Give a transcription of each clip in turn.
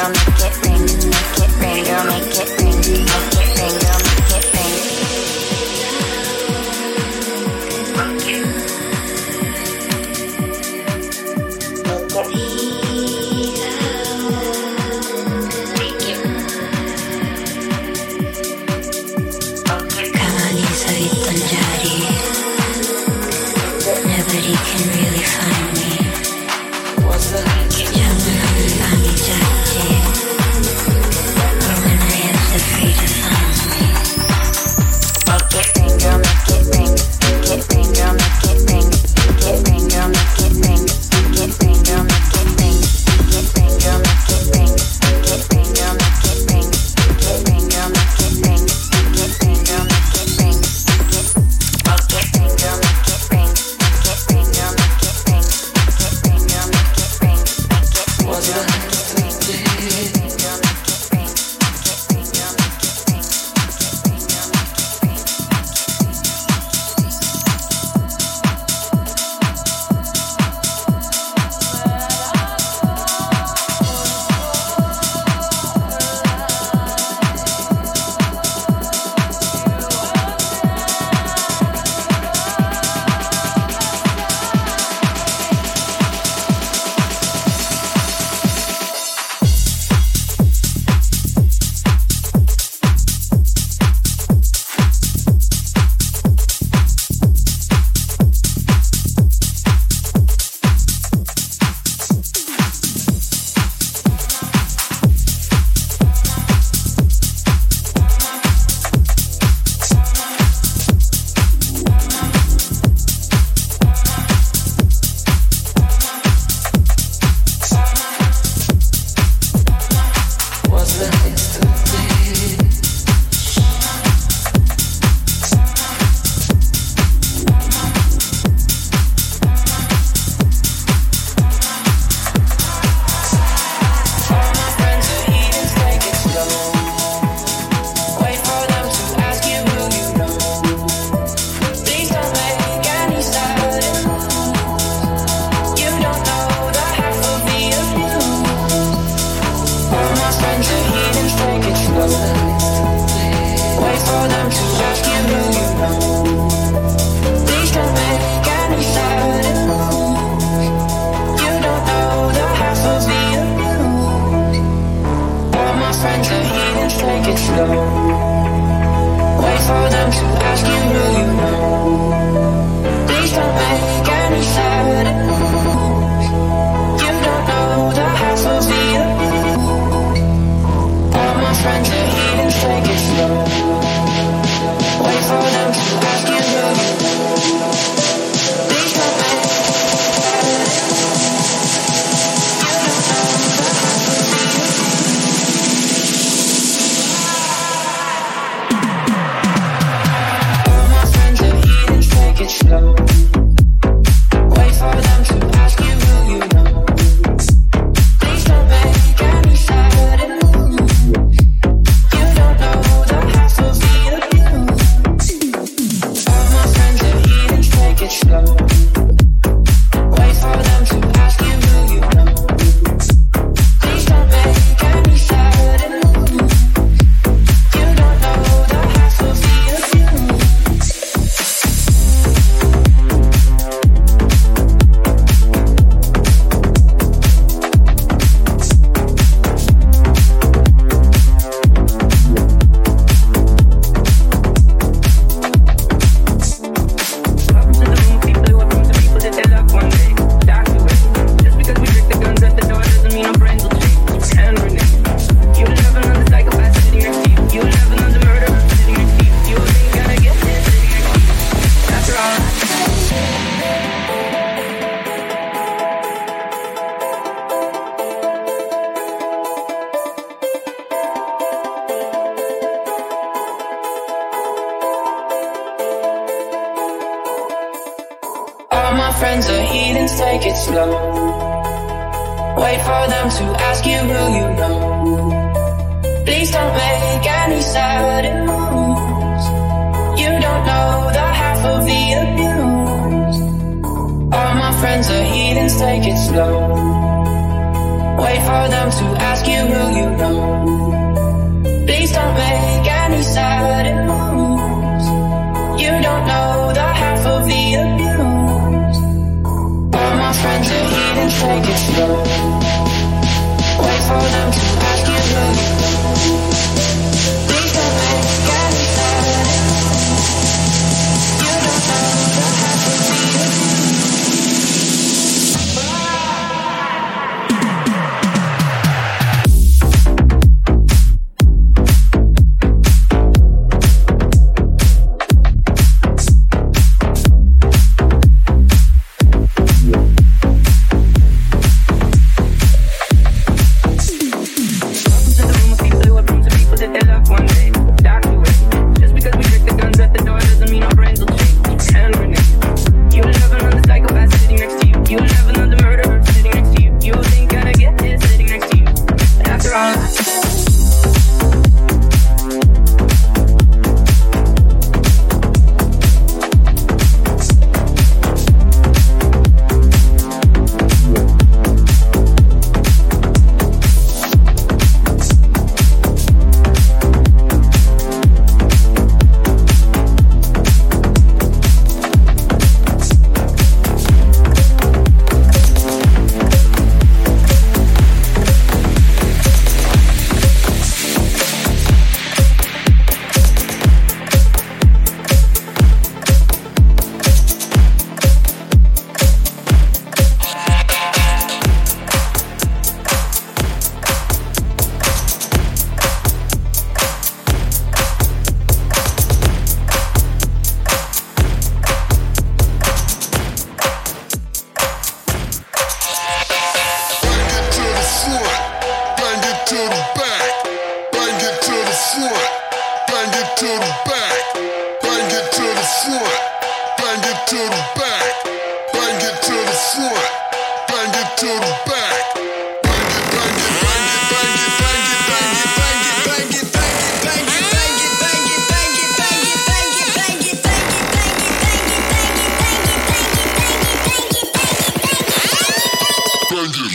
I'll make it. take it slow. Wait for them to ask you who you know. Please don't make any sudden moves. You don't know the half of the abuse. All my friends are even take it slow. Wait for them to ask you who you know.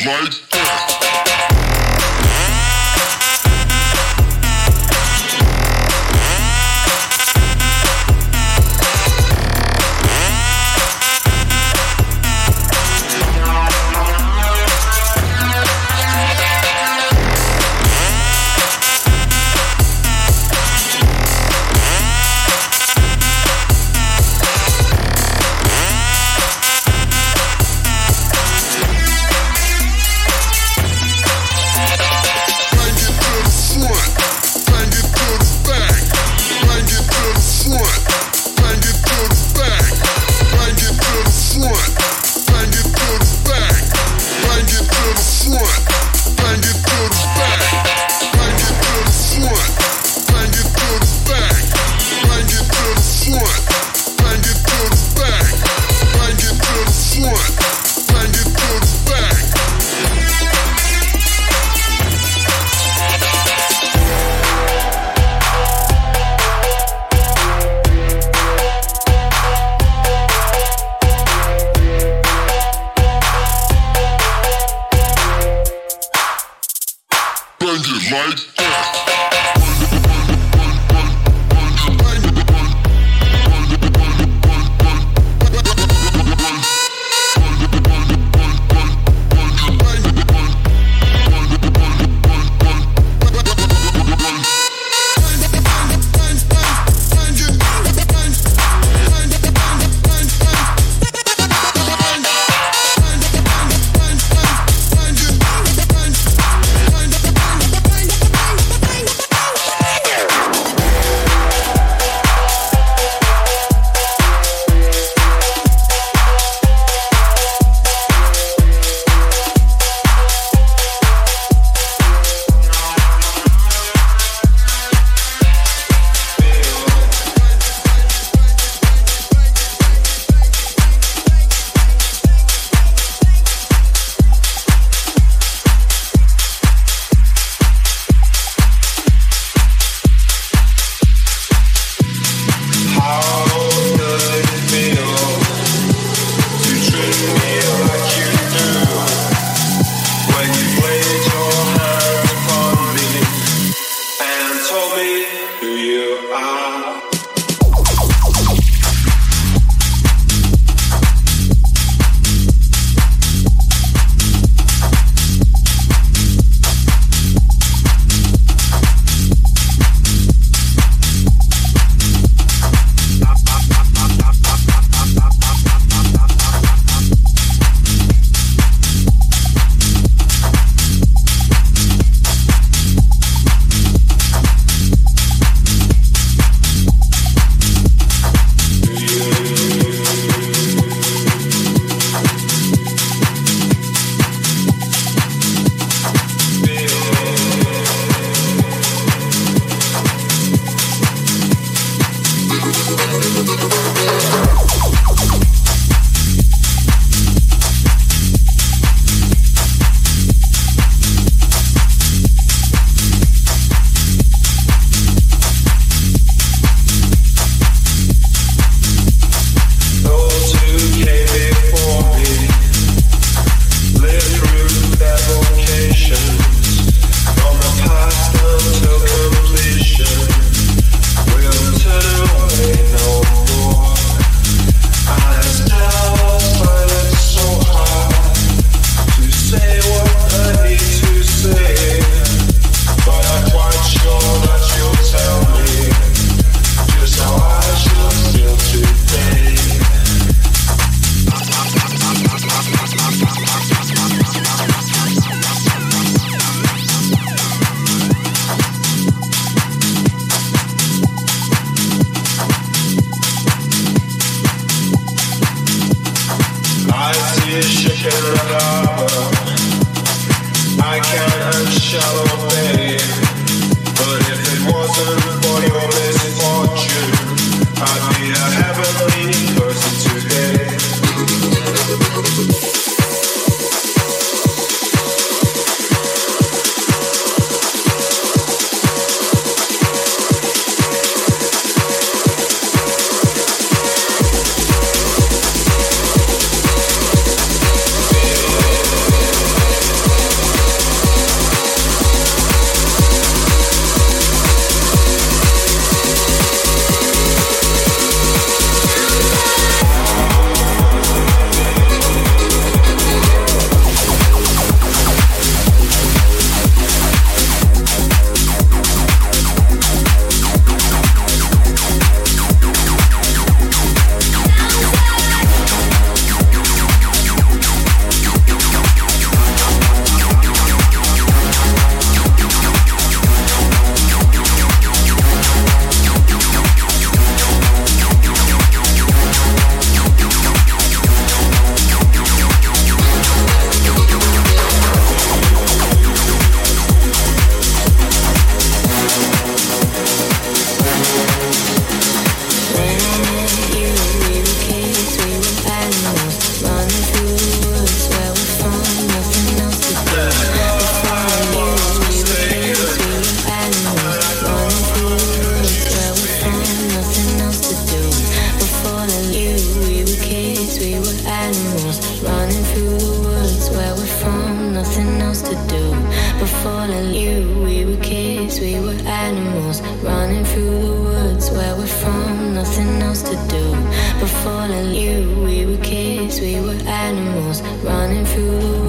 right? we were animals running through the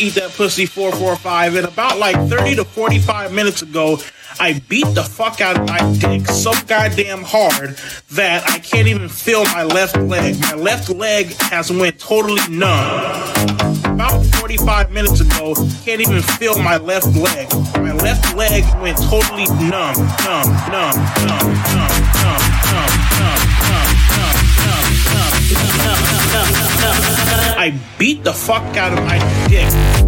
Eat That Pussy 445. And about like 30 to 45 minutes ago, I beat the fuck out of my dick so goddamn hard that I can't even feel my left leg. My left leg has went totally numb. About 45 minutes ago, can't even feel my left leg. My left leg went totally numb, numb, numb, numb, numb, numb, numb, numb. I beat the fuck out of my dick.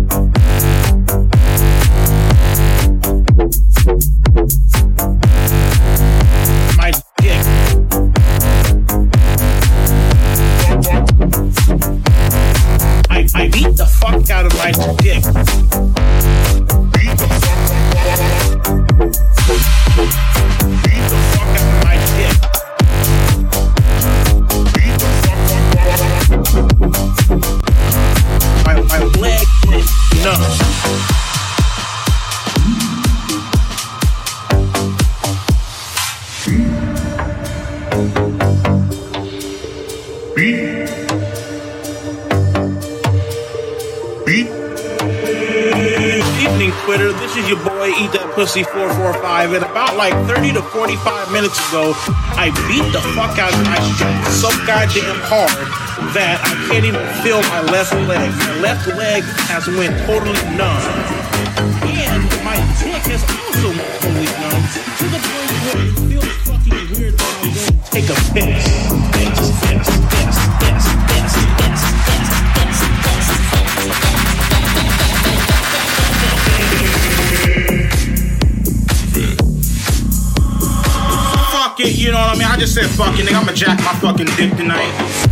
Evening, Twitter. This is your boy Eat That Pussy 445. And about like 30 to 45 minutes ago, I beat the fuck out of my shit so goddamn hard that I can't even feel my left leg. My left leg has went totally numb. And my dick has also went totally numb to the point where it feels fucking weird that I'm take a piss. Piss, piss, piss, piss. it, you know what I mean? I just said fuck it, nigga. I'ma jack my fucking dick tonight.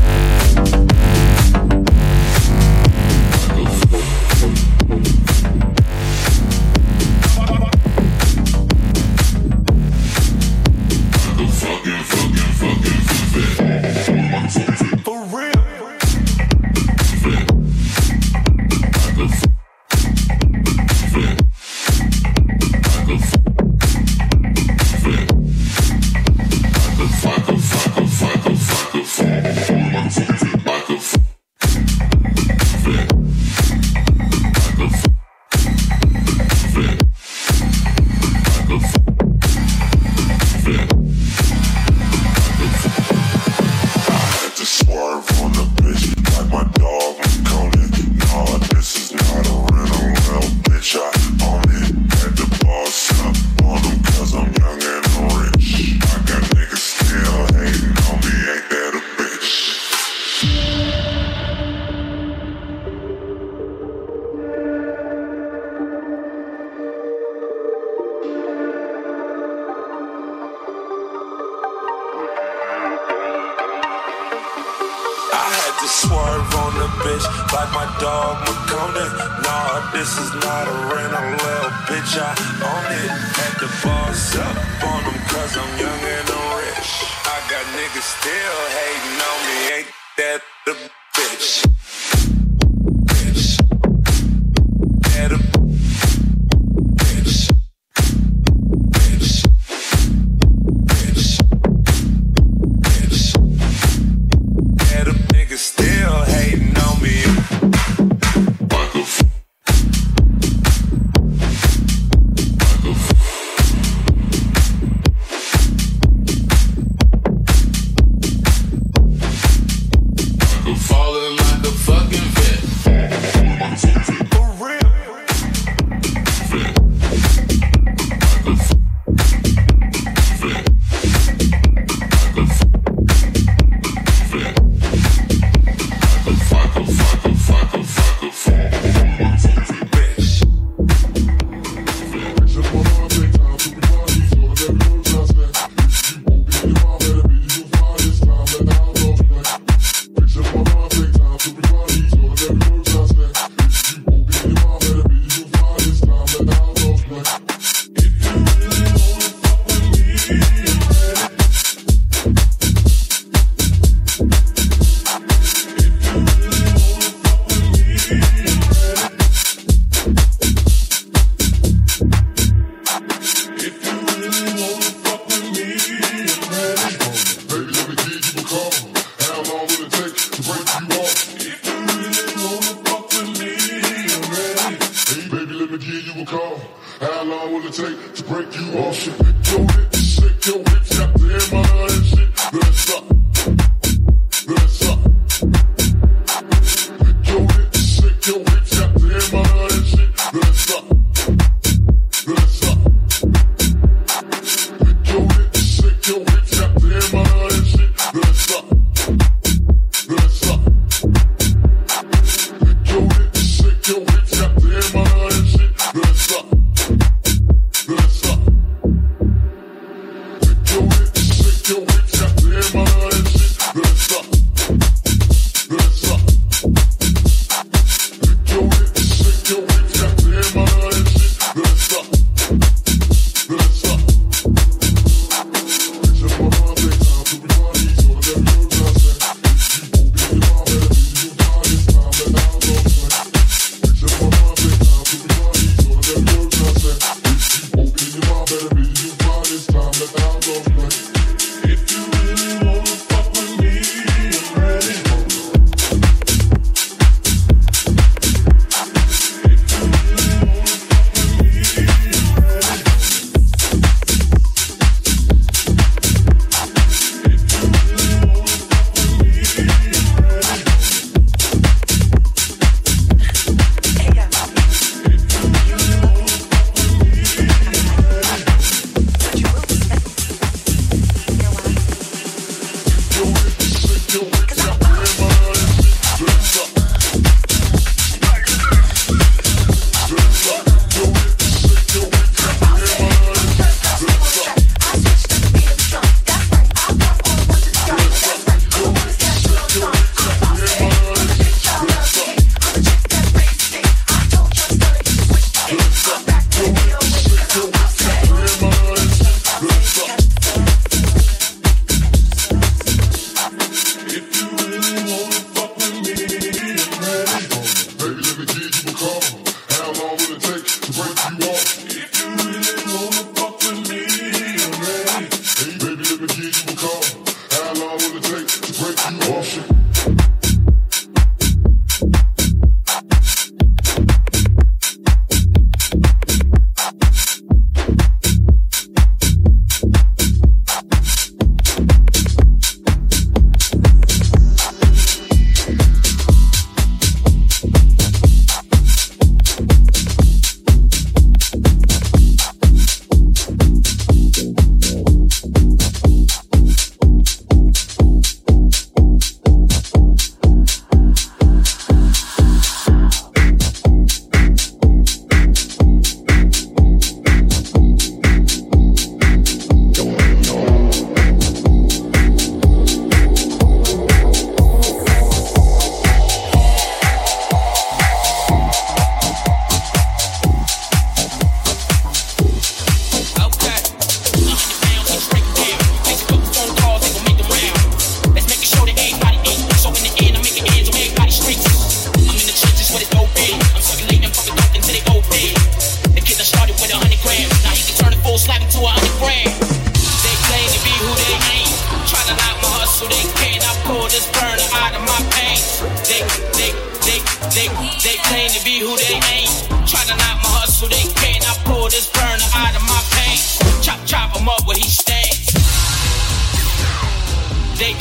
about the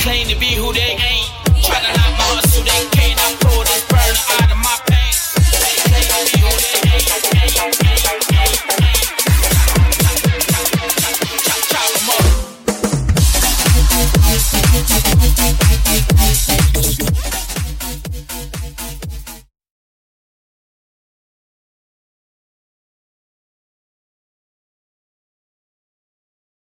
claim to be who they ain't.